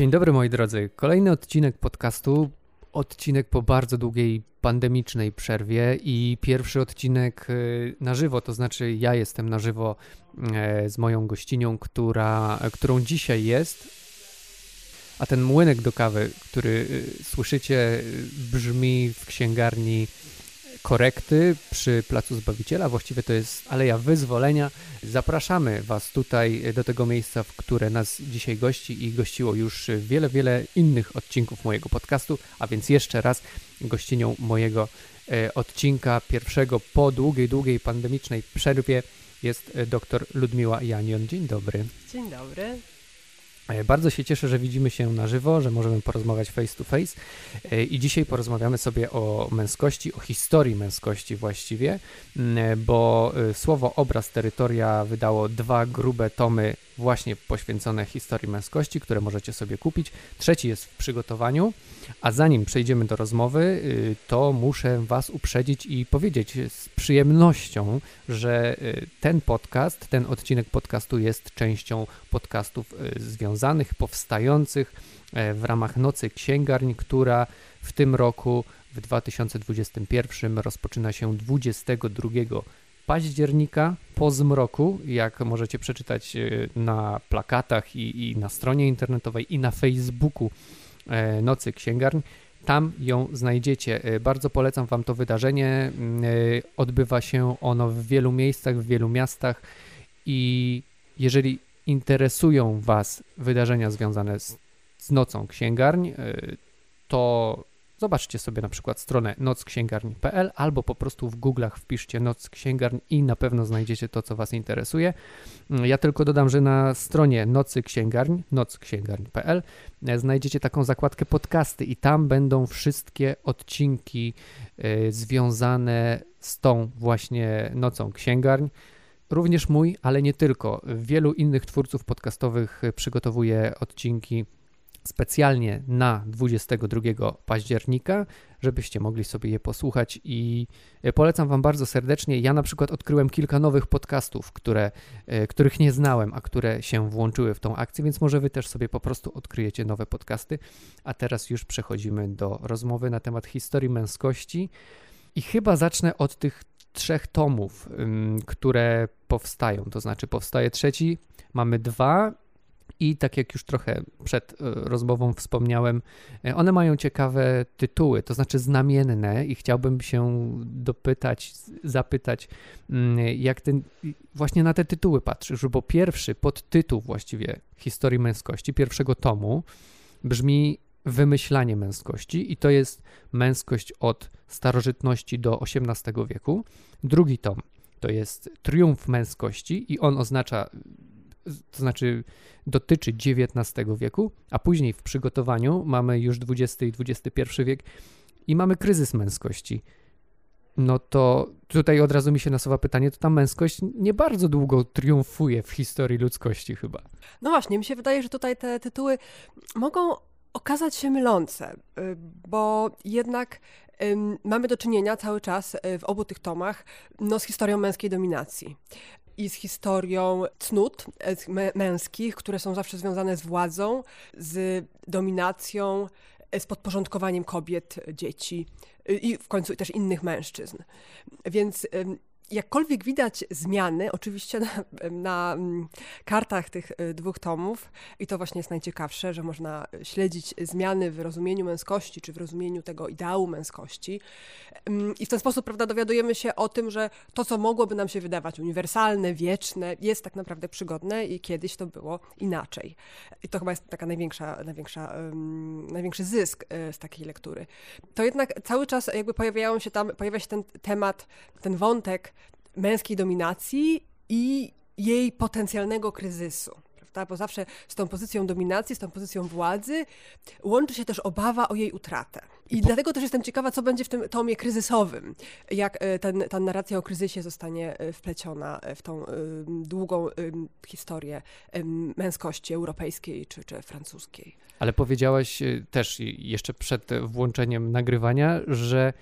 Dzień dobry moi drodzy. Kolejny odcinek podcastu. Odcinek po bardzo długiej pandemicznej przerwie i pierwszy odcinek y, na żywo, to znaczy ja jestem na żywo e, z moją gościnią, która, którą dzisiaj jest. A ten młynek do kawy, który słyszycie, brzmi w księgarni korekty przy Placu Zbawiciela. Właściwie to jest Aleja Wyzwolenia. Zapraszamy Was tutaj do tego miejsca, w które nas dzisiaj gości i gościło już wiele, wiele innych odcinków mojego podcastu, a więc jeszcze raz gościnią mojego e, odcinka pierwszego po długiej, długiej pandemicznej przerwie jest dr Ludmiła Janion. Dzień dobry. Dzień dobry. Bardzo się cieszę, że widzimy się na żywo, że możemy porozmawiać face to face. E, I dzisiaj porozmawiamy sobie o męskości, o historii męskości właściwie, bo e, słowo obraz terytoria wydało dwa grube tomy właśnie poświęcone historii męskości, które możecie sobie kupić. Trzeci jest w przygotowaniu, a zanim przejdziemy do rozmowy, y, to muszę Was uprzedzić i powiedzieć z przyjemnością, że y, ten podcast, ten odcinek podcastu jest częścią podcastów y, związanych, powstających e, w ramach Nocy Księgarni, która w tym roku, w 2021 rozpoczyna się 22 października po zmroku, jak możecie przeczytać e, na plakatach i, i na stronie internetowej i na Facebooku e, Nocy Księgarni. Tam ją znajdziecie. E, bardzo polecam Wam to wydarzenie. Mm, odbywa się ono w wielu miejscach, w wielu miastach i jeżeli interesują Was wydarzenia związane z, z nocą księgarni, to Zobaczcie sobie na przykład stronę nocksięgarni.pl albo po prostu w Google'ach wpiszcie Noc Księgarni i na pewno znajdziecie to, co Was interesuje. Mm, ja tylko dodam, że na stronie Nocy Księgarni, nocksięgarni.pl e, znajdziecie taką zakładkę podcasty i tam będą wszystkie odcinki y, związane z tą właśnie Nocą Księgarni. Również mój, ale nie tylko. Wielu innych twórców podcastowych przygotowuje odcinki specjalnie na 22 października, żebyście mogli sobie je posłuchać i e, polecam Wam bardzo serdecznie. Ja na przykład odkryłem kilka nowych podcastów, które, e, których nie znałem, a które się włączyły w tą akcję, więc może Wy też sobie po prostu odkryjecie nowe podcasty. A teraz już przechodzimy do rozmowy na temat historii męskości i chyba zacznę od tych trzech tomów, które powstają, to znaczy powstaje trzeci, mamy dwa i tak jak już trochę przed e, rozmową wspomniałem, e, one mają ciekawe tytuły, to znaczy znamienne, i chciałbym się dopytać, zapytać, mm, jak ten, właśnie na te tytuły patrzysz, bo pierwszy podtytuł właściwie historii męskości, pierwszego tomu, brzmi Wymyślanie męskości, i to jest męskość od starożytności do XVIII wieku. Drugi tom to jest Triumf męskości, i on oznacza to znaczy dotyczy XIX wieku, a później w przygotowaniu mamy już XX i XXI wiek i mamy kryzys męskości. No to tutaj od razu mi się nasuwa pytanie, to ta męskość nie bardzo długo triumfuje w historii ludzkości chyba. No właśnie, mi się wydaje, że tutaj te tytuły mogą okazać się mylące, y, bo jednak mamy do czynienia cały czas y, w obu tych tomach no, z historią męskiej dominacji i z historią cnót e, męskich, które są zawsze związane z władzą, z dominacją, e, z podporządkowaniem kobiet, dzieci e, i w końcu też innych mężczyzn. Więc jakkolwiek widać zmiany, oczywiście na, na, mm, kartach tych y, dwóch tomów, i to właśnie jest najciekawsze, że można śledzić zmiany w rozumieniu męskości, czy w rozumieniu tego ideału męskości. Mm, I w ten sposób, prawda, dowiadujemy się o tym, że to, co mogłoby nam się wydawać uniwersalne, wieczne, jest tak naprawdę przygodne i kiedyś to było inaczej. I to chyba jest taka największa, największa, największy zysk y, z takiej lektury. To jednak cały czas jakby pojawiają się tam, pojawia się ten temat, ten wątek męskiej dominacji i jej potencjalnego kryzysu. Prawda? Bo zawsze z tą pozycją dominacji, z tą pozycją władzy łączy się też obawa o jej utratę. I po... dlatego też jestem ciekawa, co będzie w tym tomie kryzysowym, jak e, ten, ta narracja o kryzysie zostanie e, wpleciona w tą długą historię męskości europejskiej czy, czy francuskiej. Ale powiedziałaś e, też jeszcze przed włączeniem nagrywania, że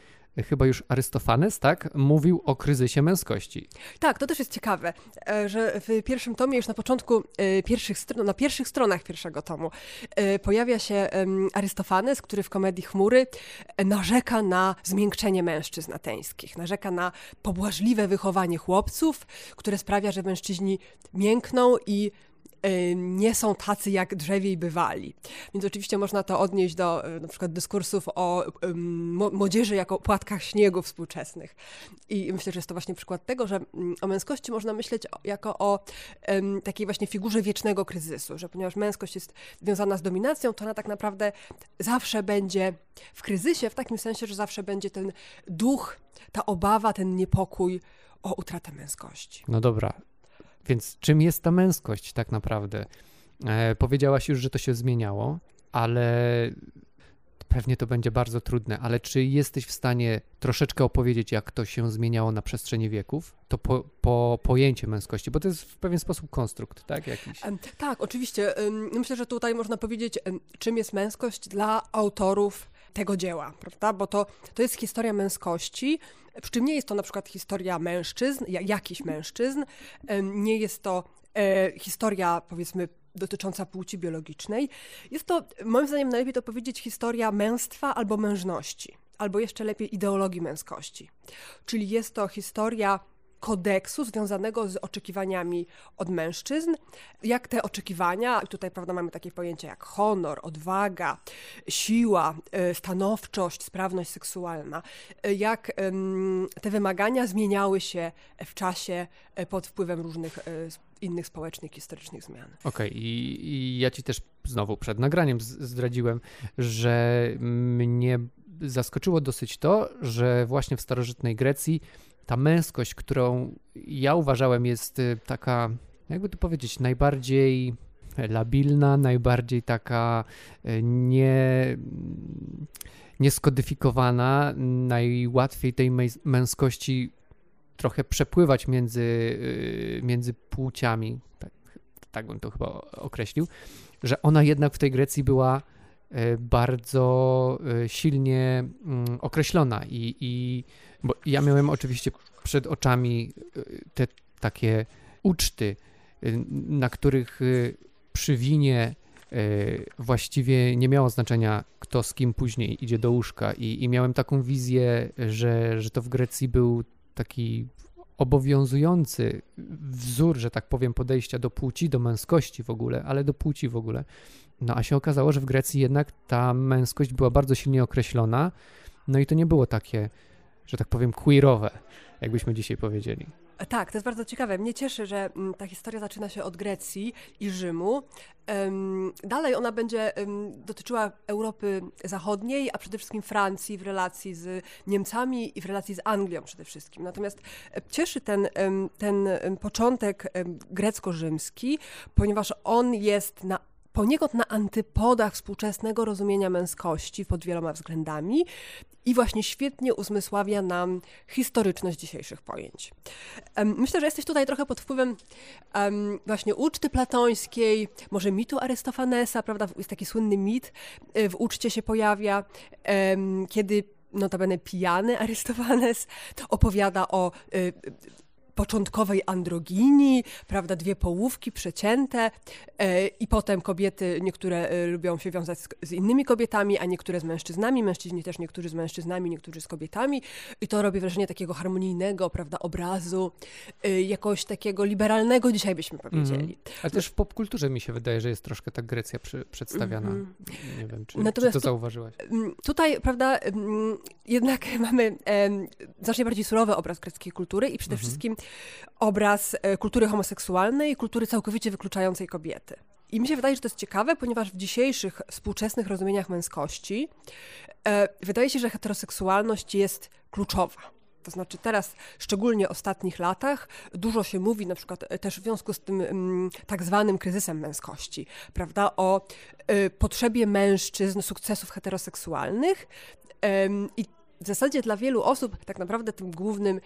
chyba już Arystofanes, tak, mówił o kryzysie męskości. Tak, to też jest ciekawe, e, że w pierwszym tomie, już na początku e, pierwszych stron, na pierwszych stronach pierwszego tomu e, pojawia się Arystofanes, który w komedii Chmury narzeka na zmiękczenie mężczyzn ateńskich, narzeka na pobłażliwe wychowanie chłopców, które sprawia, że mężczyźni miękną i nie są tacy, jak drzewiej bywali. Więc oczywiście można to odnieść do e, na przykład dyskursów o młodzieży jako płatkach śniegu współczesnych. I myślę, że jest to właśnie przykład tego, że mm, o męskości można myśleć jako o takiej właśnie figurze wiecznego kryzysu, że ponieważ męskość jest związana z dominacją, to ona tak naprawdę zawsze będzie w kryzysie, w takim sensie, że zawsze będzie ten duch, ta obawa, ten niepokój o utratę męskości. No dobra, więc czym jest ta męskość tak naprawdę? E, powiedziałaś już, że to się zmieniało, ale pewnie to będzie bardzo trudne, ale czy jesteś w stanie troszeczkę opowiedzieć, jak to się zmieniało na przestrzeni wieków? To po, po pojęcie męskości, bo to jest w pewien sposób konstrukt, tak? Jakiś. Tak, oczywiście. Myślę, że tutaj można powiedzieć, czym jest męskość dla autorów tego dzieła, prawda? Bo to, to jest historia męskości, przy czym nie jest to na przykład historia mężczyzn, jakichś mężczyzn, nie jest to e, historia, powiedzmy, dotycząca płci biologicznej. Jest to, moim zdaniem, najlepiej to powiedzieć historia męstwa albo mężności, albo jeszcze lepiej ideologii męskości. Czyli jest to historia kodeksu związanego z oczekiwaniami od mężczyzn, jak te oczekiwania, tutaj prawda mamy takie pojęcia jak honor, odwaga, siła, e, stanowczość, sprawność seksualna, e, jak te wymagania zmieniały się w czasie e, pod wpływem różnych innych społecznych, historycznych zmian. Okej, okay. I, I, ja ci też znowu przed nagraniem zdradziłem, że mnie zaskoczyło dosyć to, że właśnie w starożytnej Grecji ta męskość, którą ja uważałem jest y, taka, jakby to powiedzieć, najbardziej labilna, najbardziej taka y, nie, nieskodyfikowana, najłatwiej tej męskości trochę przepływać między, y, między płciami, tak, tak bym to chyba określił, że ona jednak w tej Grecji była bardzo silnie mm, określona i, i bo ja miałem oczywiście przed oczami y, te takie uczty, na których przy winie właściwie nie miało znaczenia, kto z kim później idzie do łóżka. I, i miałem taką wizję, że, że to w Grecji był taki obowiązujący wzór, że tak powiem, podejścia do płci, do męskości w ogóle, ale do płci w ogóle. No a się okazało, że w Grecji jednak ta męskość była bardzo silnie określona, no i to nie było takie że tak powiem, queerowe, jakbyśmy dzisiaj powiedzieli. Tak, to jest bardzo ciekawe. Mnie cieszy, że mm, ta historia zaczyna się od Grecji i Rzymu. Dalej ona będzie dotyczyła Europy Zachodniej, a przede wszystkim Francji w relacji z Niemcami i w relacji z Anglią przede wszystkim. Natomiast e, cieszy ten, ten początek grecko-rzymski, ponieważ on jest na poniekąd na antypodach współczesnego rozumienia męskości pod wieloma względami i właśnie świetnie uzmysławia nam historyczność dzisiejszych pojęć. Myślę, że jesteś tutaj trochę pod wpływem właśnie uczty platońskiej, może mitu Arystofanesa, prawda? Jest taki słynny mit, e, w uczcie się pojawia, kiedy notabene pijany Arystofanes opowiada o y, początkowej androginii, prawda, dwie połówki przecięte e, i potem kobiety, niektóre e, lubią się wiązać z, z, innymi kobietami, a niektóre z mężczyznami, mężczyźni też niektórzy z mężczyznami, niektórzy z kobietami i to robi wrażenie takiego harmonijnego, prawda, obrazu, e, jakoś takiego liberalnego dzisiaj byśmy powiedzieli. Mm. Ale też w popkulturze mi się wydaje, że jest troszkę tak Grecja przy, przedstawiana. Mm. Nie wiem, czy, Natomiast czy to zauważyłaś. Tutaj, prawda, jednak mamy znacznie bardziej surowy obraz greckiej kultury i przede mm -hmm. wszystkim obraz e, kultury homoseksualnej kultury całkowicie wykluczającej kobiety. I mi się wydaje, że to jest ciekawe, ponieważ w dzisiejszych współczesnych rozumieniach męskości e, wydaje się, że heteroseksualność jest kluczowa. To znaczy teraz, szczególnie w ostatnich latach, dużo się mówi na przykład e, też w związku z tym mm, tak zwanym kryzysem męskości, prawda, o y, potrzebie mężczyzn sukcesów heteroseksualnych i w zasadzie dla wielu osób tak naprawdę tym głównym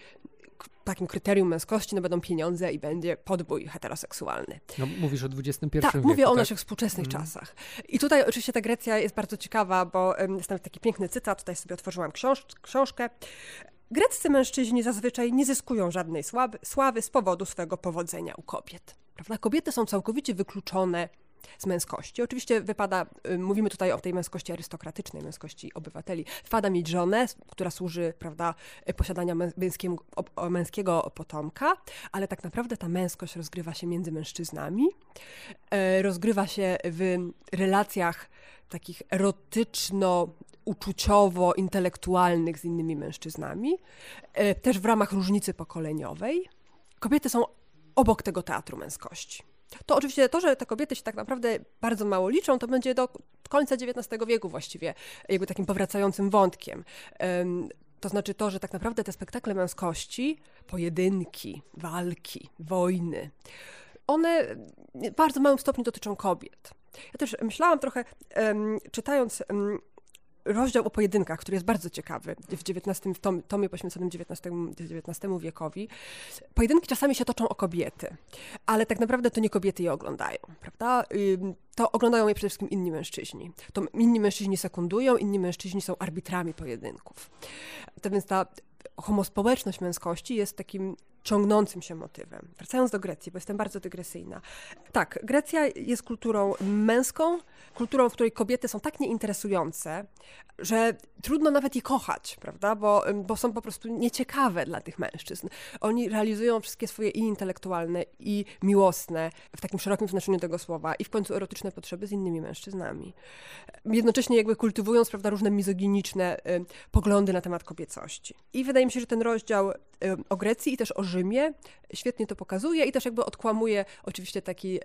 takim kryterium męskości no będą pieniądze i będzie podbój heteroseksualny. No, mówisz o XXI tak, wieku, mówię o tak? naszych współczesnych mm. czasach. I tutaj oczywiście ta Grecja jest bardzo ciekawa, bo jest nawet taki piękny cytat, tutaj sobie otworzyłam książ książkę. Greccy mężczyźni zazwyczaj nie zyskują żadnej sławy, sławy z powodu swego powodzenia u kobiet. Prawda? Kobiety są całkowicie wykluczone z męskości. Oczywiście wypada, y, mówimy tutaj o tej męskości arystokratycznej, męskości obywateli. Wypada mieć żonę, która służy, prawda, posiadania męskiego, męskiego potomka, ale tak naprawdę ta męskość rozgrywa się między mężczyznami, e, rozgrywa się w relacjach takich erotyczno uczuciowo-intelektualnych z innymi mężczyznami, też w ramach różnicy pokoleniowej. Kobiety są obok tego teatru męskości. To oczywiście to, że te kobiety się tak naprawdę bardzo mało liczą, to będzie do końca XIX wieku właściwie jakby takim powracającym wątkiem. To znaczy to, że tak naprawdę te spektakle męskości, pojedynki, walki, wojny, one w bardzo małym stopniu dotyczą kobiet. Ja też myślałam trochę, czytając rozdział o pojedynkach, który jest bardzo ciekawy w XIX, w tom, tomie poświęconym XIX, XIX wiekowi. Pojedynki czasami się toczą o kobiety, ale tak naprawdę to nie kobiety je oglądają, prawda? To oglądają je przede wszystkim inni mężczyźni. To inni mężczyźni sekundują, inni mężczyźni są arbitrami pojedynków. To więc ta homospołeczność męskości jest takim ciągnącym się motywem. Wracając do Grecji, bo jestem bardzo dygresyjna. Tak, Grecja jest kulturą męską, kulturą, w której kobiety są tak nieinteresujące, że trudno nawet je kochać, prawda? Bo, bo są po prostu nieciekawe dla tych mężczyzn. Oni realizują wszystkie swoje i intelektualne, i miłosne, w takim szerokim znaczeniu tego słowa, i w końcu erotyczne potrzeby z innymi mężczyznami. Jednocześnie jakby kultywując, prawda, różne mizoginiczne y, poglądy na temat kobiecości. I wydaje mi się, że ten rozdział o Grecji i też o Rzymie świetnie to pokazuje i też jakby odkłamuje oczywiście taki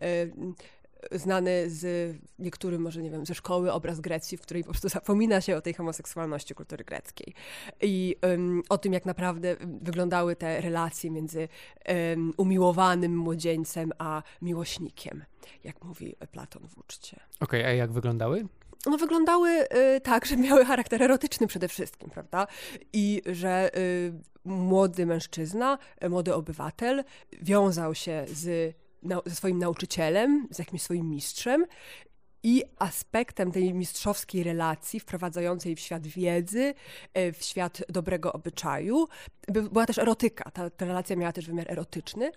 znany z niektórym, może nie wiem, ze szkoły obraz Grecji, w której po prostu zapomina się o tej homoseksualności kultury greckiej i um, o tym, jak naprawdę wyglądały te relacje między um, umiłowanym młodzieńcem a miłośnikiem, jak mówi Platon w uczcie. Okej, okay, a jak wyglądały? No, wyglądały y, tak, że miały charakter erotyczny przede wszystkim, prawda? I że y, młody mężczyzna, młody obywatel wiązał się z ze swoim nauczycielem, z jakimś swoim mistrzem i aspektem tej mistrzowskiej relacji, wprowadzającej w świat wiedzy, e, w świat dobrego obyczaju, była też erotyka. Ta, ta relacja miała też wymiar erotyczny.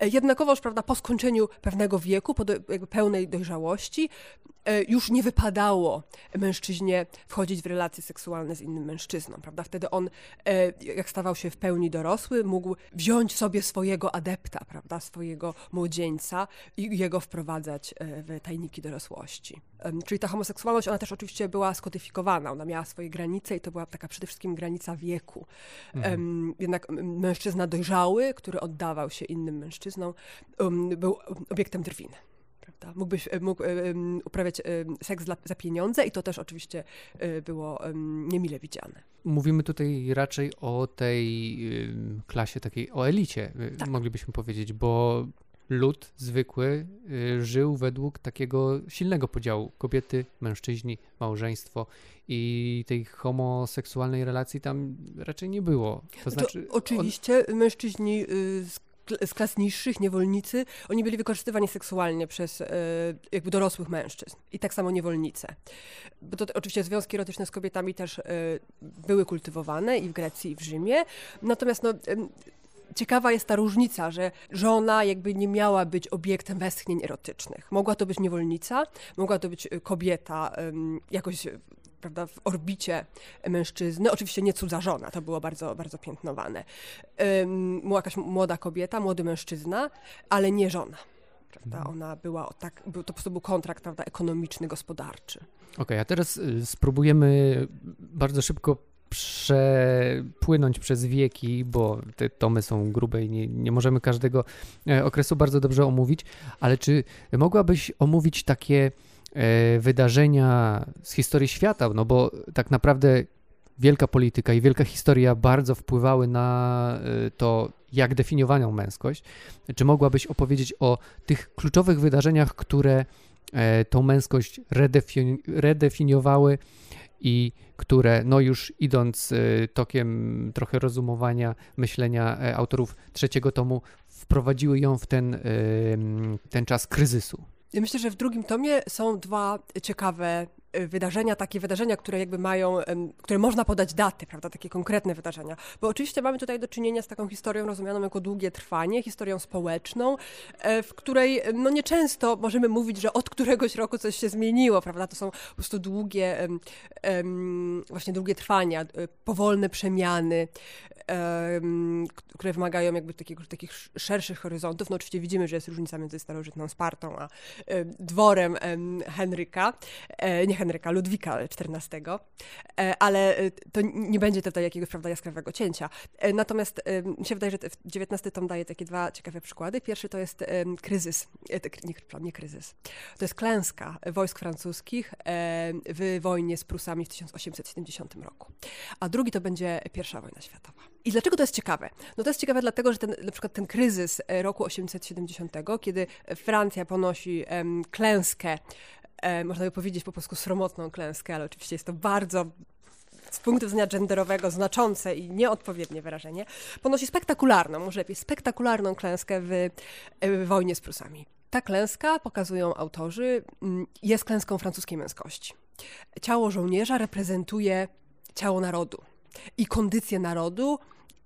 E, jednakowoż, prawda, po skończeniu pewnego wieku, po do, pełnej dojrzałości, e, już nie wypadało mężczyźnie wchodzić w relacje seksualne z innym mężczyzną, prawda? Wtedy on, e, jak stawał się w pełni dorosły, mógł wziąć sobie swojego adepta, prawda, swojego młodzieńca i jego wprowadzać w tajniki dorosłości. Czyli ta homoseksualność, ona też oczywiście była skodyfikowana, ona miała swoje granice i to była taka przede wszystkim granica wieku. Mhm. Jednak mężczyzna dojrzały, który oddawał się innym mężczyzną, um, był obiektem drwin. Prawda? Mógłbyś, e, mógł um, uprawiać um, seks dla, za pieniądze i to też oczywiście było niemile widziane. Mówimy tutaj raczej o tej klasie takiej, o elicie, tak. moglibyśmy powiedzieć, bo lud zwykły żył według takiego silnego podziału kobiety, mężczyźni, małżeństwo i tej homoseksualnej relacji tam raczej nie było. To znaczy, to oczywiście on... mężczyźni y, z z klas niższych, niewolnicy, oni byli wykorzystywani seksualnie przez e, jakby dorosłych mężczyzn. I tak samo niewolnice. Bo to oczywiście związki erotyczne z kobietami też e, były kultywowane i w Grecji, i w Rzymie. Natomiast no, ciekawa jest ta różnica, że żona jakby nie miała być obiektem westchnień erotycznych. Mogła to być niewolnica, mogła to być kobieta jakoś prawda, w orbicie mężczyzny. Oczywiście nie cudza żona, to było bardzo, bardzo piętnowane. Była jakaś młoda kobieta, młody mężczyzna, ale nie żona. Prawda? Mhm. Ona była tak, to po prostu był kontrakt prawda, ekonomiczny, gospodarczy. Okej, okay, a teraz y, spróbujemy bardzo szybko przepłynąć przez wieki, bo te tomy są grube i nie, nie możemy każdego e, okresu bardzo dobrze omówić, ale czy mogłabyś omówić takie wydarzenia z historii świata? No bo tak naprawdę wielka polityka i wielka historia bardzo wpływały na e, to, jak definiowano męskość. Czy mogłabyś opowiedzieć o tych kluczowych wydarzeniach, które tą męskość redefini redefiniowały i które, no już idąc tokiem trochę rozumowania, myślenia autorów trzeciego tomu, wprowadziły ją w ten, ten czas kryzysu. Myślę, że w drugim tomie są dwa ciekawe wydarzenia, takie wydarzenia, które jakby mają, które można podać daty, prawda, takie konkretne wydarzenia. Bo oczywiście mamy tutaj do czynienia z taką historią rozumianą jako długie trwanie, historią społeczną, e, w której no nieczęsto możemy mówić, że od któregoś roku coś się zmieniło, prawda, to są po prostu długie, właśnie długie trwania, e, powolne przemiany, które wymagają jakby takich, szerszych horyzontów. No oczywiście widzimy, że jest różnica między starożytną Spartą a dworem Henryka, e, nie Henryka, Ludwika XIV, e, ale e, to nie będzie tutaj jakiegoś prawda, jaskrawego cięcia. Natomiast mi się wydaje, że XIX tom daje takie dwa ciekawe przykłady. Pierwszy to jest kryzys, nie, nie kryzys, to jest klęska wojsk francuskich w wojnie z Prusami w 1870 roku. A drugi to będzie pierwsza wojna światowa. I dlaczego to jest ciekawe? No to jest ciekawe dlatego, że ten, na przykład ten kryzys e, roku 870, kiedy Francja ponosi klęskę, um, można by powiedzieć po polsku sromotną klęskę, ale oczywiście jest to bardzo z punktu widzenia genderowego znaczące i nieodpowiednie wyrażenie, ponosi spektakularną, może lepiej spektakularną klęskę w, e, w wojnie z Prusami. Ta klęska, pokazują autorzy, mm, jest klęską francuskiej męskości. Ciało żołnierza reprezentuje ciało narodu i kondycję narodu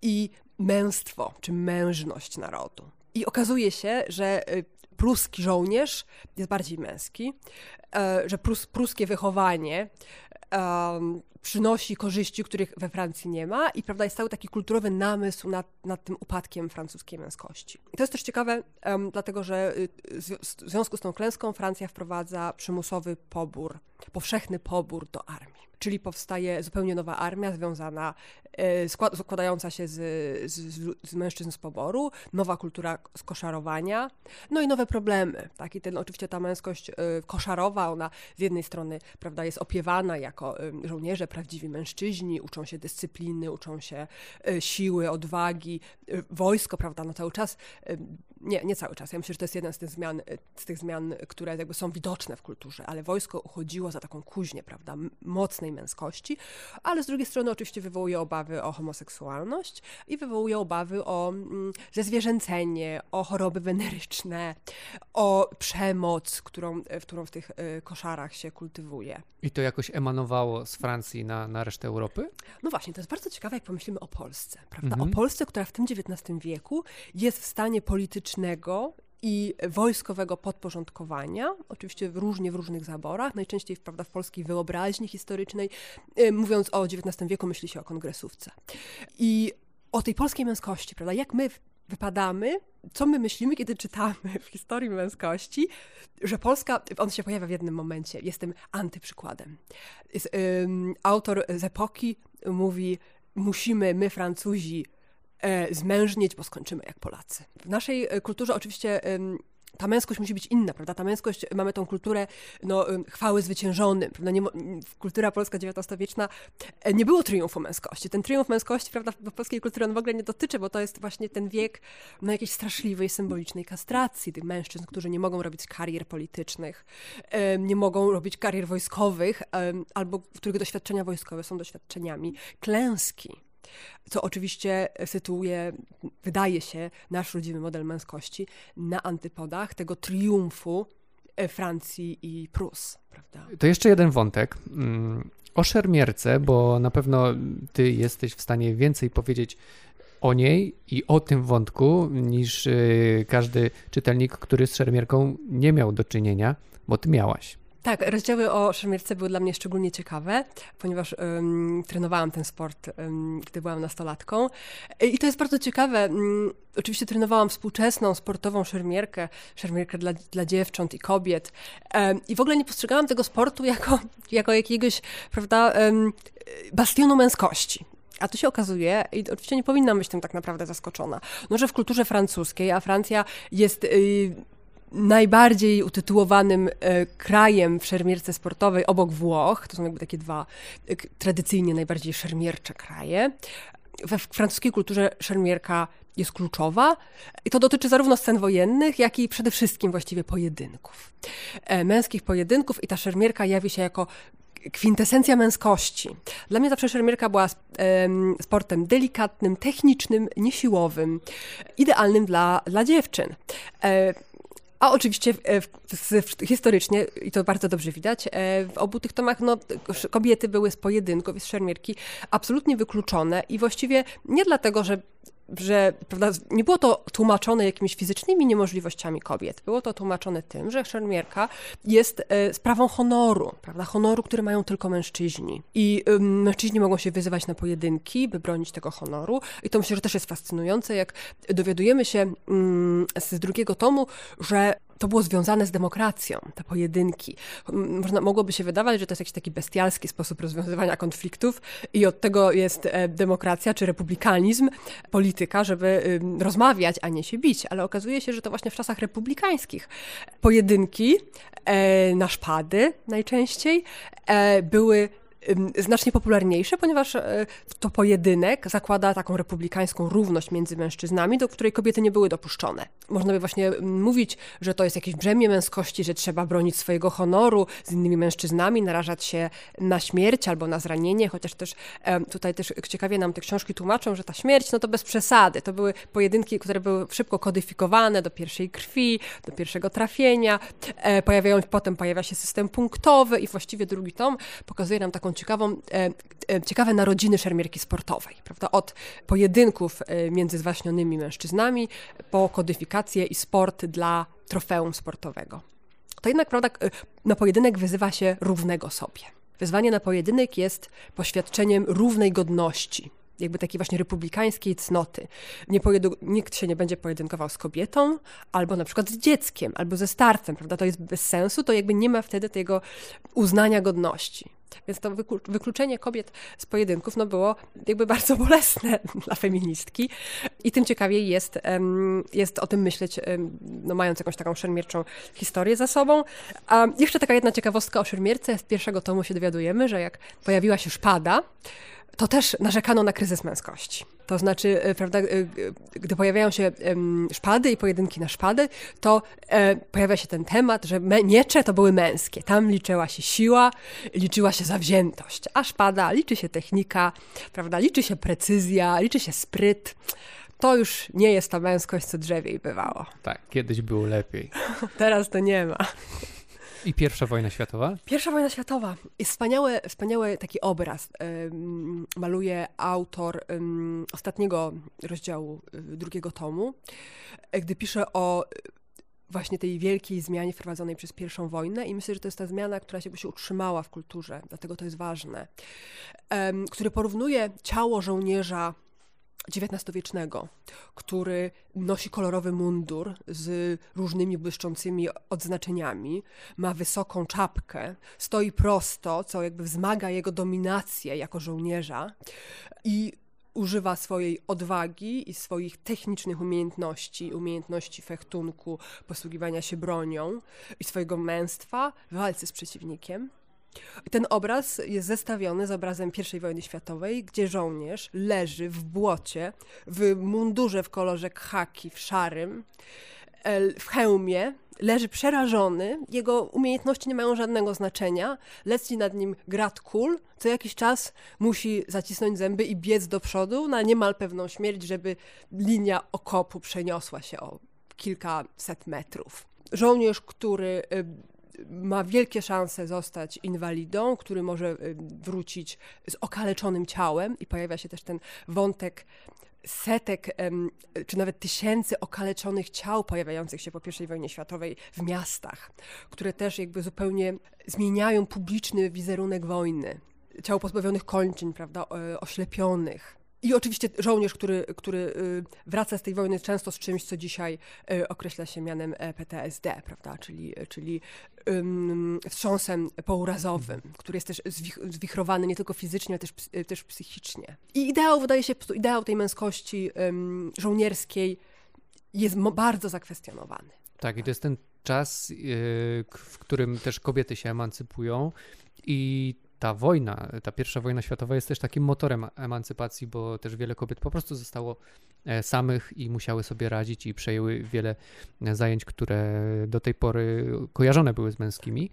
i męstwo, czy mężność narodu. I okazuje się, że y, pruski żołnierz jest bardziej męski, e, że prus, pruskie wychowanie przynosi korzyści, których we Francji nie ma i prawda, jest cały taki kulturowy namysł nad, nad tym upadkiem francuskiej męskości. I to jest też ciekawe, um, dlatego że y, w związku z tą klęską Francja wprowadza przymusowy pobór, powszechny pobór do armii czyli powstaje zupełnie nowa armia związana, e, składająca się z, z, z, mężczyzn z poboru, nowa kultura skoszarowania, no i nowe problemy. Tak? I ten, oczywiście ta męskość e, koszarowa, ona z jednej strony prawda, jest opiewana jako e, żołnierze, prawdziwi mężczyźni, uczą się dyscypliny, uczą się siły, odwagi, wojsko, prawda, no cały czas nie, nie cały czas. Ja myślę, że to jest jedna z tych zmian, z tych zmian które jakby są widoczne w kulturze, ale wojsko uchodziło za taką kuźnię, prawda, mocnej męskości, ale z drugiej strony oczywiście wywołuje obawy o homoseksualność i wywołuje obawy o mm, zezwierzęcenie, o choroby weneryczne, o przemoc, którą, w którą w tych y, koszarach się kultywuje. I to jakoś emanowało z Francji na, na resztę Europy? No właśnie, to jest bardzo ciekawe, jak pomyślimy o Polsce, prawda? Mhm. O Polsce, która w tym XIX wieku jest w stanie i wojskowego podporządkowania, oczywiście różnie w różnych zaborach, najczęściej prawda, w polskiej wyobraźni historycznej. Y, mówiąc o XIX wieku, myśli się o kongresówce. I o tej polskiej męskości, prawda, jak my wypadamy, co my myślimy, kiedy czytamy w historii męskości, że Polska, on się pojawia w jednym momencie, jest tym antyprzykładem. Jest, autor z epoki mówi, musimy my Francuzi zmężnieć, bo skończymy jak Polacy. W naszej e, kulturze oczywiście ta męskość musi być inna, prawda? Ta męskość, mamy tą kulturę no, chwały zwyciężonym, prawda? Nie, kultura polska XIX-wieczna e, nie było triumfu męskości. Ten triumf męskości, prawda, w polskiej kulturze on w ogóle nie dotyczy, bo to jest właśnie ten wiek no, jakiejś straszliwej, symbolicznej kastracji tych mężczyzn, którzy nie mogą robić karier politycznych, nie mogą robić karier wojskowych, albo których doświadczenia wojskowe są doświadczeniami klęski co oczywiście sytuuje, wydaje się, nasz rodzimy model męskości na antypodach tego triumfu e, Francji i Prus. Prawda? To jeszcze jeden wątek. Mm, o szermierce, bo na pewno ty jesteś w stanie więcej powiedzieć o niej i o tym wątku niż e, każdy czytelnik, który z szermierką nie miał do czynienia, bo ty miałaś. Tak, rozdziały o szermierce były dla mnie szczególnie ciekawe, ponieważ um, trenowałam ten sport, um, gdy byłam nastolatką. I to jest bardzo ciekawe. Um, oczywiście trenowałam współczesną, sportową szermierkę, szermierkę dla, dla dziewcząt i kobiet. I w ogóle nie postrzegałam tego sportu jako, jako jakiegoś, prawda, bastionu męskości. A tu się okazuje, i oczywiście nie powinnam być tym tak naprawdę zaskoczona, no, że w kulturze francuskiej, a Francja jest. Yy, najbardziej utytułowanym e, krajem w szermierce sportowej obok Włoch, to są jakby takie dwa e, tradycyjnie najbardziej szermiercze kraje, we francuskiej kulturze szermierka jest kluczowa i to dotyczy zarówno scen wojennych, jak i przede wszystkim właściwie pojedynków. E, męskich pojedynków i ta szermierka jawi się jako kwintesencja męskości. Dla mnie zawsze szermierka była sportem delikatnym, technicznym, niesiłowym, idealnym dla, dla dziewczyn. E, a oczywiście w, w, historycznie, i to bardzo dobrze widać, e, w obu tych tomach no, kobiety były z pojedynków, z szermierki absolutnie wykluczone i właściwie nie dlatego, że że prawda, nie było to tłumaczone jakimiś fizycznymi niemożliwościami kobiet. Było to tłumaczone tym, że szermierka jest e, sprawą honoru, prawda, honoru, który mają tylko mężczyźni. I mężczyźni mogą się wyzywać na pojedynki, by bronić tego honoru. I to myślę, że też jest fascynujące, jak dowiadujemy się z drugiego tomu, że to było związane z demokracją, te pojedynki. Można, mogłoby się wydawać, że to jest jakiś taki bestialski sposób rozwiązywania konfliktów i od tego jest e, demokracja czy republikanizm, polityka, żeby rozmawiać, a nie się bić. Ale okazuje się, że to właśnie w czasach republikańskich pojedynki e, na szpady najczęściej e, były znacznie popularniejsze, ponieważ e, to pojedynek zakłada taką republikańską równość między mężczyznami, do której kobiety nie były dopuszczone. Można by właśnie mówić, że to jest jakieś brzemię męskości, że trzeba bronić swojego honoru z innymi mężczyznami, narażać się na śmierć albo na zranienie, chociaż też tutaj też ciekawie nam te książki tłumaczą, że ta śmierć, no to bez przesady. To były pojedynki, które były szybko kodyfikowane do pierwszej krwi, do pierwszego trafienia. E, pojawiają, potem pojawia się system punktowy i właściwie drugi tom pokazuje nam taką ciekawą, e, e, ciekawe narodziny szermierki sportowej, prawda? Od pojedynków e, między zwaśnionymi mężczyznami po kodyfikację i sport dla trofeum sportowego. To jednak, prawda, na pojedynek wyzywa się równego sobie. Wyzwanie na pojedynek jest poświadczeniem równej godności, jakby takiej właśnie republikańskiej cnoty. Nie nikt się nie będzie pojedynkował z kobietą, albo na przykład z dzieckiem, albo ze starcem, prawda? To jest bez sensu, to jakby nie ma wtedy tego uznania godności. Więc to wykluczenie kobiet z pojedynków no, było jakby bardzo bolesne dla feministki i tym ciekawiej jest, jest o tym myśleć, no, mając jakąś taką szermierczą historię za sobą. A jeszcze taka jedna ciekawostka o szermierce. Z pierwszego tomu się dowiadujemy, że jak pojawiła się szpada, to też narzekano na kryzys męskości. To znaczy, e, prawda, e, gdy pojawiają się szpady i pojedynki na szpady, to e, pojawia się ten temat, że miecze to były męskie. Tam liczyła się siła, liczyła się zawziętość, a szpada liczy się technika, prawda, liczy się precyzja, liczy się spryt to już nie jest ta męskość, co drzewiej bywało. Tak, kiedyś było lepiej. Teraz to nie ma. I pierwsza wojna światowa? Pierwsza wojna światowa. Jest wspaniały, wspaniały taki obraz. maluje autor ostatniego rozdziału y, drugiego tomu, e, gdy pisze o y, właśnie tej wielkiej zmianie wprowadzonej przez pierwszą wojnę i myślę, że to jest ta zmiana, która się utrzymała w kulturze, dlatego to jest ważne, który porównuje ciało żołnierza XIX-wiecznego, który nosi kolorowy mundur z różnymi błyszczącymi odznaczeniami, ma wysoką czapkę, stoi prosto, co jakby wzmaga jego dominację jako żołnierza i używa swojej odwagi i swoich technicznych umiejętności, umiejętności fechtunku, posługiwania się bronią i swojego męstwa w walce z przeciwnikiem ten obraz jest zestawiony z obrazem I wojny światowej, gdzie żołnierz leży w błocie, w mundurze w kolorze khaki, w szarym, w hełmie, leży przerażony, jego umiejętności nie mają żadnego znaczenia, leci nad nim grat kul, co jakiś czas musi zacisnąć zęby i biec do przodu na niemal pewną śmierć, żeby linia okopu przeniosła się o kilkaset metrów. Żołnierz, który y, ma wielkie szanse zostać inwalidą, który może y, wrócić z okaleczonym ciałem i pojawia się też ten wątek setek czy nawet tysięcy okaleczonych ciał pojawiających się po I wojnie światowej w miastach, które też jakby zupełnie zmieniają publiczny wizerunek wojny. Ciał pozbawionych kończyn, prawda, oślepionych, i oczywiście żołnierz, który, który y, wraca z tej wojny często z czymś, co dzisiaj y, określa się mianem e, PTSD, prawda? czyli, czyli wstrząsem pourazowym, który jest też zwichrowany nie tylko fizycznie, ale też, y, też psychicznie. I ideał, wydaje się, ideał tej męskości żołnierskiej jest bardzo zakwestionowany. Tak, i to jest ten czas, w którym też kobiety się emancypują i ta wojna, ta pierwsza wojna światowa jest też takim motorem emancypacji, bo też wiele kobiet po prostu zostało e, samych i musiały sobie radzić i przejęły wiele zajęć, które do tej pory kojarzone były z męskimi.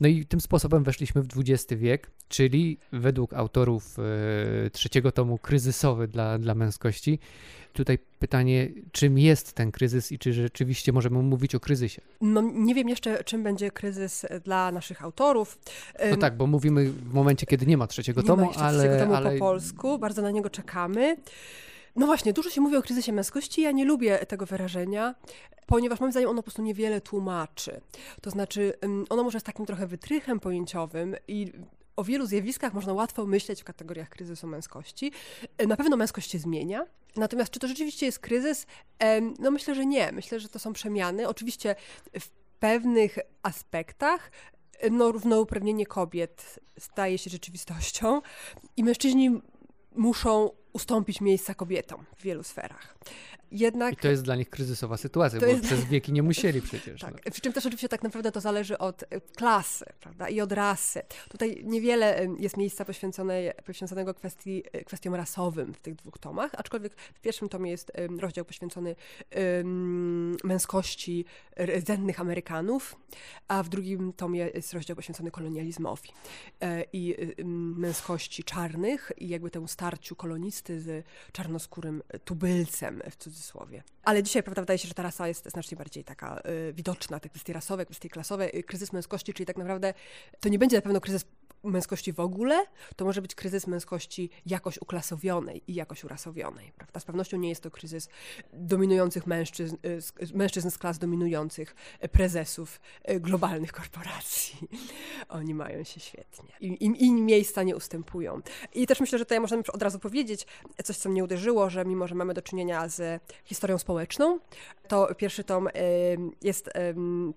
No i tym sposobem weszliśmy w XX wiek, czyli według autorów e, trzeciego tomu kryzysowy dla, dla męskości. Tutaj pytanie, czym jest ten kryzys i czy rzeczywiście możemy mówić o kryzysie? No, nie wiem jeszcze, czym będzie kryzys dla naszych autorów. No tak, bo mówimy w momencie, kiedy nie ma trzeciego nie tomu, ma ale... trzeciego tomu ale... po polsku, bardzo na niego czekamy. No właśnie, dużo się mówi o kryzysie męskości. Ja nie lubię tego wyrażenia, ponieważ moim zdaniem ono po prostu niewiele tłumaczy. To znaczy, ono może jest takim trochę wytrychem pojęciowym i o wielu zjawiskach można łatwo myśleć w kategoriach kryzysu męskości. Na pewno męskość się zmienia. Natomiast czy to rzeczywiście jest kryzys? No myślę, że nie. Myślę, że to są przemiany. Oczywiście w pewnych aspektach no, równouprawnienie kobiet staje się rzeczywistością i mężczyźni muszą ustąpić miejsca kobietom w wielu sferach. Jednak, I to jest dla nich kryzysowa sytuacja, bo jest... przez wieki nie musieli przecież. tak, no. przy czym też oczywiście tak naprawdę to zależy od e, klasy prawda, i od rasy. Tutaj niewiele e, jest miejsca poświęcone, poświęconego kwestii, e, kwestiom rasowym w tych dwóch tomach, aczkolwiek w pierwszym tomie jest rozdział poświęcony um, męskości rdzennych Amerykanów, a w drugim tomie jest rozdział poświęcony kolonializmowi i męskości czarnych i jakby temu starciu kolonisty z czarnoskórym tubylcem w cudzysłowie cudzysłowie. Ale dzisiaj, prawda, wydaje się, że ta rasa jest znacznie bardziej taka y, widoczna, te kwestie rasowe, kwestie klasowe, y, kryzys męskości, czyli tak naprawdę to nie będzie na pewno kryzys męskości w ogóle, to może być kryzys męskości jakoś uklasowionej i jakoś urasowionej. Prawda? Z pewnością nie jest to kryzys dominujących mężczyzn, y, mężczyzn z klas dominujących y, prezesów y, globalnych korporacji. Oni mają się świetnie. Im, im miejsca nie ustępują. I też myślę, że tutaj można od razu powiedzieć coś, co mnie uderzyło, że mimo, że mamy do czynienia z historią społeczną, to pierwszy tom jest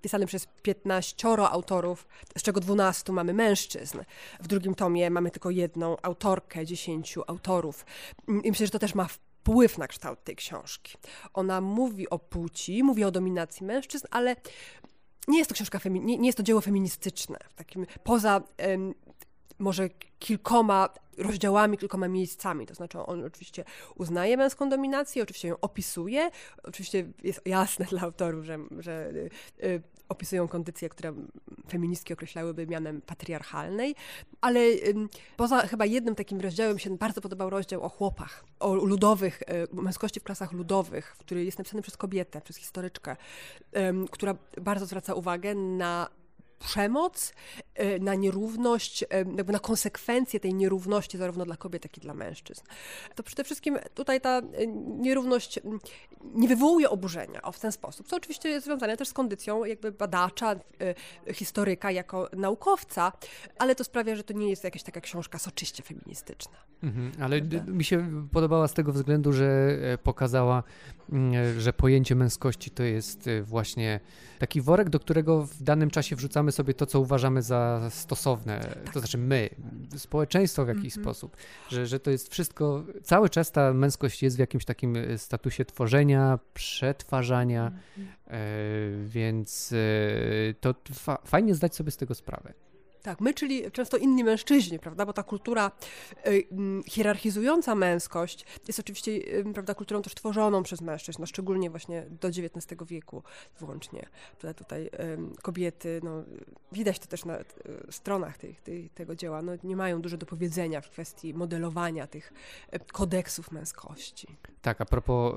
pisany przez 15 autorów, z czego 12 mamy mężczyzn. W drugim tomie mamy tylko jedną autorkę, dziesięciu autorów. I myślę, że to też ma wpływ na kształt tej książki. Ona mówi o płci, mówi o dominacji mężczyzn, ale nie jest to książka, nie, nie jest to dzieło feministyczne. Takim, poza może kilkoma rozdziałami, kilkoma miejscami. To znaczy, on oczywiście uznaje męską dominację, oczywiście ją opisuje. Oczywiście jest jasne dla autorów, że, że y, y, opisują kondycję, które feministki określałyby mianem patriarchalnej, ale poza chyba jednym takim rozdziałem się bardzo podobał rozdział o chłopach, o ludowych, y, męskości w klasach ludowych, który jest napisany przez kobietę, przez historyczkę, która bardzo zwraca uwagę na przemoc, e, na nierówność, e, jakby na konsekwencje tej nierówności zarówno dla kobiet, jak i dla mężczyzn. To przede wszystkim tutaj ta e, nierówność nie wywołuje oburzenia o, w ten sposób, co oczywiście jest związane też z kondycją jakby badacza, historyka jako naukowca, ale to sprawia, że to nie jest jakaś taka książka soczyście feministyczna. Mhm, ale prawda? mi się podobała z tego względu, że pokazała, że pojęcie męskości to jest właśnie taki worek, do którego w danym czasie wrzucamy sobie to, co uważamy za stosowne, tak. to znaczy my, społeczeństwo w jakiś mm -hmm. sposób, że, że to jest wszystko, cały czas ta męskość jest w jakimś takim e, statusie tworzenia, przetwarzania, mm -hmm. e, więc e, to fa fajnie zdać sobie z tego sprawę. Tak, my, czyli często inni mężczyźni, prawda? Bo ta kultura y, hierarchizująca męskość jest oczywiście, y, prawda, kulturą też tworzoną przez mężczyzn, no, szczególnie właśnie do XIX wieku włącznie. Tutaj, tutaj kobiety, no, widać to też na y, stronach tych, tych, tego dzieła, no, nie mają dużo do powiedzenia w kwestii modelowania tych kodeksów męskości. Tak, a propos,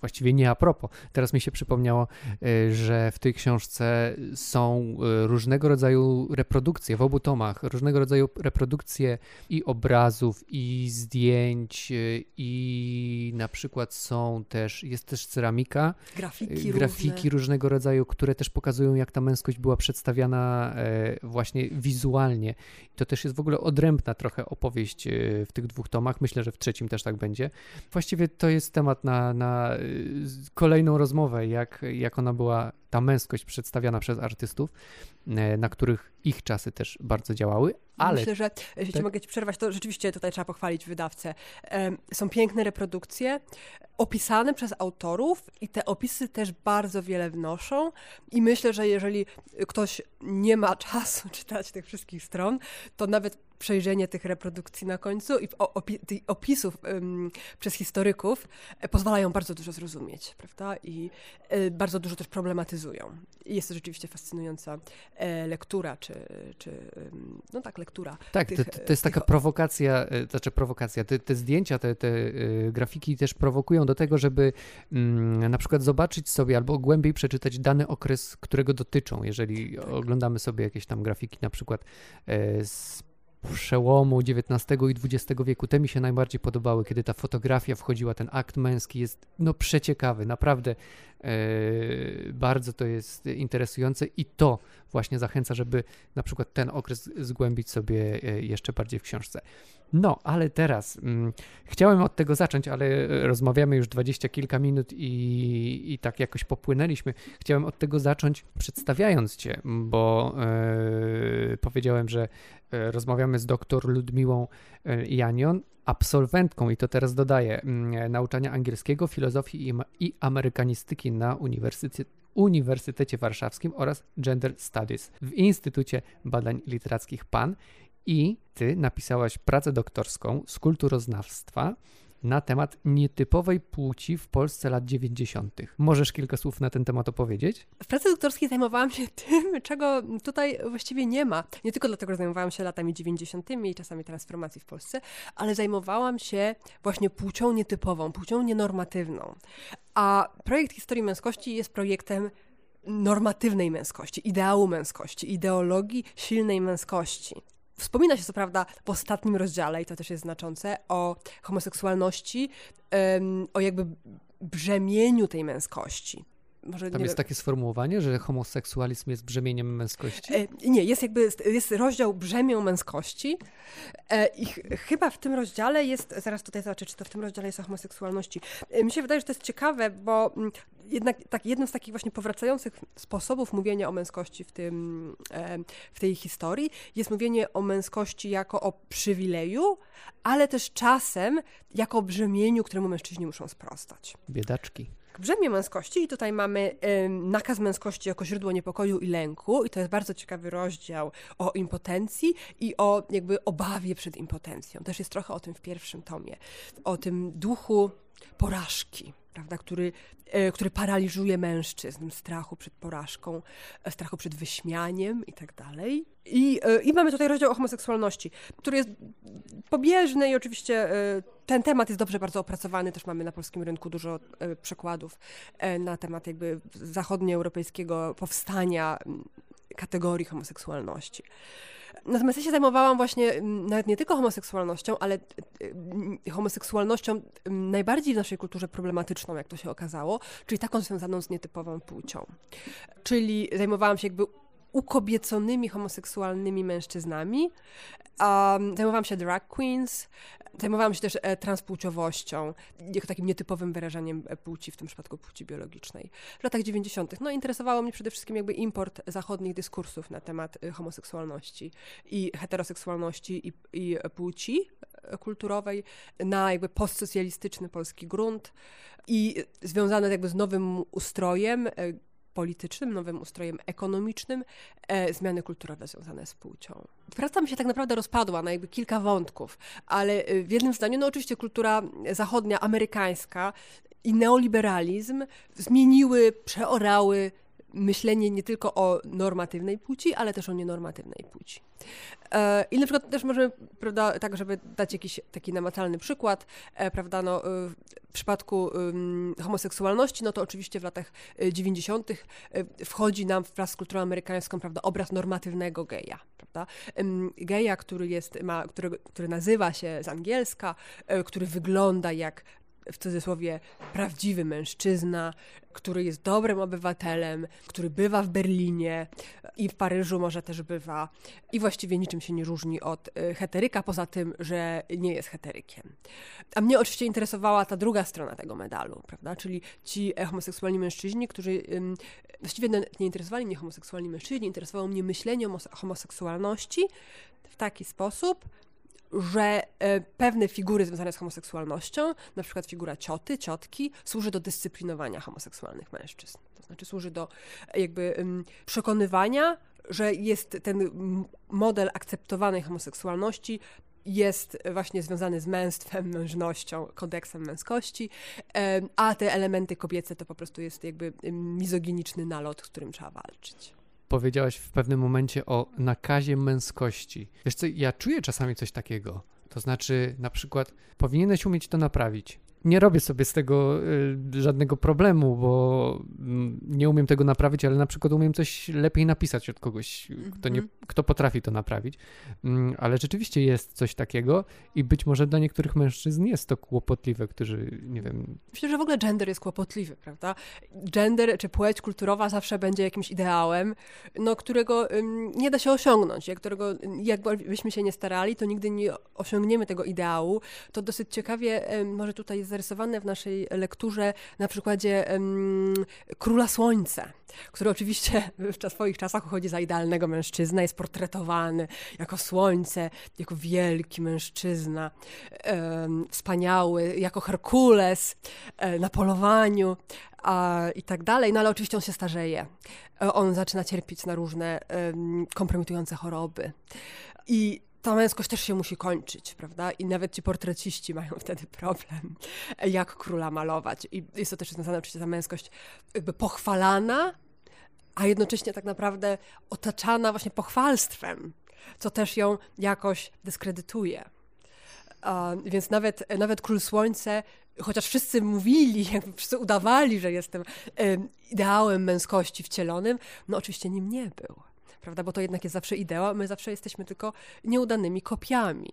właściwie nie a propos, teraz mi się przypomniało, że w tej książce są różnego rodzaju reprodukcje reprodukcje w obu tomach, różnego rodzaju reprodukcje i obrazów, i zdjęć, i na przykład są też, jest też ceramika, grafiki, grafiki różne. różnego rodzaju, które też pokazują, jak ta męskość była przedstawiana e, właśnie wizualnie. To też jest w ogóle odrębna trochę opowieść e, w tych dwóch tomach. Myślę, że w trzecim też tak będzie. Właściwie to jest temat na, na kolejną rozmowę, jak, jak ona była ta męskość przedstawiana przez artystów, e, na których ich czasy też bardzo działały, Ale Myślę, że jeśli tak. mogę ci przerwać, to rzeczywiście tutaj trzeba pochwalić wydawcę. Em, Są piękne reprodukcje, opisane przez autorów i te opisy też bardzo wiele wnoszą i myślę, że jeżeli ktoś nie ma czasu czytać tych wszystkich stron, to nawet przejrzenie tych reprodukcji na końcu i opi tych opisów em, przez historyków e, pozwalają bardzo dużo zrozumieć, prawda? I e, bardzo dużo też problematyzują. I jest to rzeczywiście fascynująca e, lektura, czy, czy em, no tak, lektura. Tak, tych, to, to jest tych taka prowokacja, e, znaczy prowokacja, te, te zdjęcia, te, te e, grafiki też prowokują do tego, żeby mm, na przykład zobaczyć sobie albo głębiej przeczytać dany okres, którego dotyczą. Jeżeli Tak. oglądamy sobie jakieś tam grafiki na przykład e, z przełomu XIX i XX wieku, te mi się najbardziej podobały, kiedy ta fotografia wchodziła, ten akt męski jest no przeciekawy, naprawdę bardzo to jest interesujące i to właśnie zachęca, żeby na przykład ten okres zgłębić sobie e, jeszcze bardziej w książce. No, ale teraz mm, chciałem od tego zacząć, ale rozmawiamy już dwadzieścia kilka minut i, i tak jakoś popłynęliśmy. Chciałem od tego zacząć przedstawiając Cię, bo e, powiedziałem, że rozmawiamy z doktor Ludmiłą Janion, absolwentką, i to teraz dodaję, mm, nauczania angielskiego, filozofii i, amerykanistyki na Uniwersytecie Uniwersytecie Warszawskim oraz Gender Studies w Instytucie Badań Literackich PAN. I ty napisałaś pracę doktorską z kulturoznawstwa na temat nietypowej płci w Polsce lat 90. Możesz kilka słów na ten temat opowiedzieć? W pracy doktorskiej zajmowałam się tym, czego tutaj właściwie nie ma. Nie tylko dlatego, że zajmowałam się latami 90. i czasami transformacji w Polsce, ale zajmowałam się właśnie płcią nietypową, płcią nienormatywną. A projekt historii męskości jest projektem normatywnej męskości, ideału męskości, ideologii silnej męskości. Wspomina się co prawda w ostatnim rozdziale, i to też jest znaczące, o homoseksualności, o jakby brzemieniu tej męskości. Może Tam jest wiem, takie sformułowanie, że homoseksualizm jest brzemieniem męskości. E, Nie, jest jakby, jest rozdział brzemią męskości e, i ch chyba w tym rozdziale jest, zaraz tutaj zobaczę, czy to w tym rozdziale jest o homoseksualności. E, Mi się wydaje, że to jest ciekawe, bo mm, jednak tak, jednym z takich właśnie powracających sposobów mówienia o męskości w, tym, e, w tej historii jest mówienie o męskości jako o przywileju, ale też czasem jako o brzemieniu, któremu mężczyźni muszą sprostać. Biedaczki. Brzemię męskości i tutaj mamy ym, nakaz męskości jako źródło niepokoju i lęku i to jest bardzo ciekawy rozdział o impotencji i o jakby obawie przed impotencją. Też jest trochę o tym w pierwszym tomie, o tym duchu porażki, prawda, który, e, który paraliżuje mężczyzn, strachu przed porażką, e, strachu przed wyśmianiem i tak dalej. I, e, I mamy tutaj rozdział o homoseksualności, który jest pobieżny i oczywiście ten temat jest dobrze bardzo opracowany. Też mamy na polskim rynku dużo przekładów na temat jakby zachodnioeuropejskiego powstania kategorii homoseksualności. Natomiast ja się zajmowałam właśnie m, nawet nie tylko homoseksualnością, ale m, homoseksualnością m, najbardziej w naszej kulturze problematyczną, jak to się okazało, czyli taką związaną z nietypową płcią. Czyli zajmowałam się jakby ukobieconymi homoseksualnymi mężczyznami. Um, zajmowałam się drag queens, zajmowałam się też e, transpłciowością, jako takim nietypowym wyrażaniem e, płci, w tym przypadku płci biologicznej. W latach 90. No, interesowało mnie przede wszystkim jakby import zachodnich dyskursów na temat e, homoseksualności i heteroseksualności i, i płci e, kulturowej na jakby postsocjalistyczny polski grunt i związane jakby z nowym ustrojem politycznym, nowym ustrojem ekonomicznym, e, zmiany kulturowe związane z płcią. Praca mi się tak naprawdę rozpadła na jakby kilka wątków, ale e, w jednym zdaniu, no oczywiście kultura zachodnia, amerykańska i neoliberalizm zmieniły, przeorały myślenie nie tylko o normatywnej płci, ale też o nienormatywnej płci. E, I na przykład też możemy, prawda, tak, żeby dać jakiś taki namacalny przykład, e, prawda, no, e, w przypadku homoseksualności, no to oczywiście w latach e, 90. e, wchodzi nam wraz z kulturą amerykańską, prawda, obraz normatywnego geja, prawda, geja, który jest, ma, który, który nazywa się z angielska, który wygląda jak w cudzysłowie prawdziwy mężczyzna, który jest dobrym obywatelem, który bywa w Berlinie i w Paryżu może też bywa i właściwie niczym się nie różni od y, heteryka, poza tym, że nie jest heterykiem. A mnie oczywiście interesowała ta druga strona tego medalu, prawda? Czyli ci homoseksualni mężczyźni, którzy właściwie nie interesowali mnie homoseksualni mężczyźni, interesowało mnie myślenie o homoseksualności w taki sposób, że e, pewne figury związane z homoseksualnością, na przykład figura cioty, ciotki, służy do dyscyplinowania homoseksualnych mężczyzn. To znaczy służy do jakby przekonywania, że jest ten model akceptowanej homoseksualności jest właśnie związany z męstwem, mężnością, kodeksem męskości, a te elementy kobiece to po prostu jest jakby mizoginiczny nalot, z którym trzeba walczyć powiedziałaś w pewnym momencie o nakazie męskości. Wiesz co, ja czuję czasami coś takiego. To znaczy, na przykład, powinieneś umieć to naprawić nie robię sobie z tego y, żadnego problemu, bo mm, nie umiem tego naprawić, ale na przykład umiem coś lepiej napisać od kogoś, kto, nie, mhm. kto potrafi to naprawić. Mm, ale rzeczywiście jest coś takiego i być może dla niektórych mężczyzn jest to kłopotliwe, którzy, nie wiem... Myślę, że w ogóle gender jest kłopotliwy, prawda? Gender czy płeć kulturowa zawsze będzie jakimś ideałem, no, którego nie da się osiągnąć, jak którego jakbyśmy się nie starali, to nigdy nie osiągniemy tego ideału. To dosyć ciekawie może tutaj zarysowane w naszej lekturze na przykładzie um, Króla Słońca, który oczywiście w swoich czasach uchodzi za idealnego mężczyznę, jest portretowany jako słońce, jako wielki mężczyzna, um, wspaniały, jako Herkules um, na polowaniu a, i tak dalej, no ale oczywiście on się starzeje. E, on zaczyna cierpieć na różne kompromitujące choroby. I ta męskość też się musi kończyć, prawda? I nawet ci portreciści mają wtedy problem, jak króla malować. I jest to też związane oczywiście ta męskość jakby pochwalana, a jednocześnie tak naprawdę otaczana właśnie pochwalstwem, co też ją jakoś dyskredytuje. Więc nawet, nawet Król Słońce, chociaż wszyscy mówili, jakby wszyscy udawali, że jestem um, ideałem męskości wcielonym, no oczywiście nim nie był prawda? Bo to jednak jest zawsze idea, my zawsze jesteśmy tylko nieudanymi kopiami.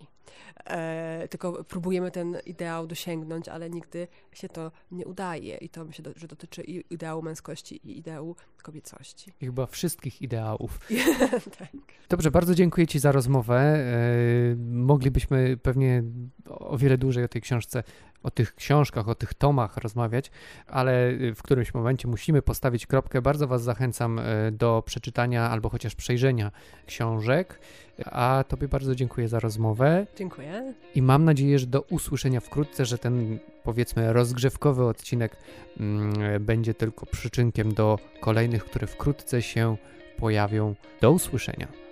E, tylko próbujemy ten ideał dosięgnąć, ale nigdy się to nie udaje. I to myślę, że dotyczy i ideału męskości, i ideału kobiecości. I chyba wszystkich ideałów. tak. Dobrze, bardzo dziękuję Ci za rozmowę. E, moglibyśmy pewnie o wiele dłużej o tej książce o tych książkach, o tych tomach rozmawiać, ale y, w którymś momencie musimy postawić kropkę. Bardzo Was zachęcam y, do przeczytania albo chociaż przejrzenia książek. A Tobie bardzo dziękuję za rozmowę. Dziękuję. I mam nadzieję, że do usłyszenia wkrótce, że ten powiedzmy rozgrzewkowy odcinek mm, będzie tylko przyczynkiem do kolejnych, które wkrótce się pojawią. Do usłyszenia.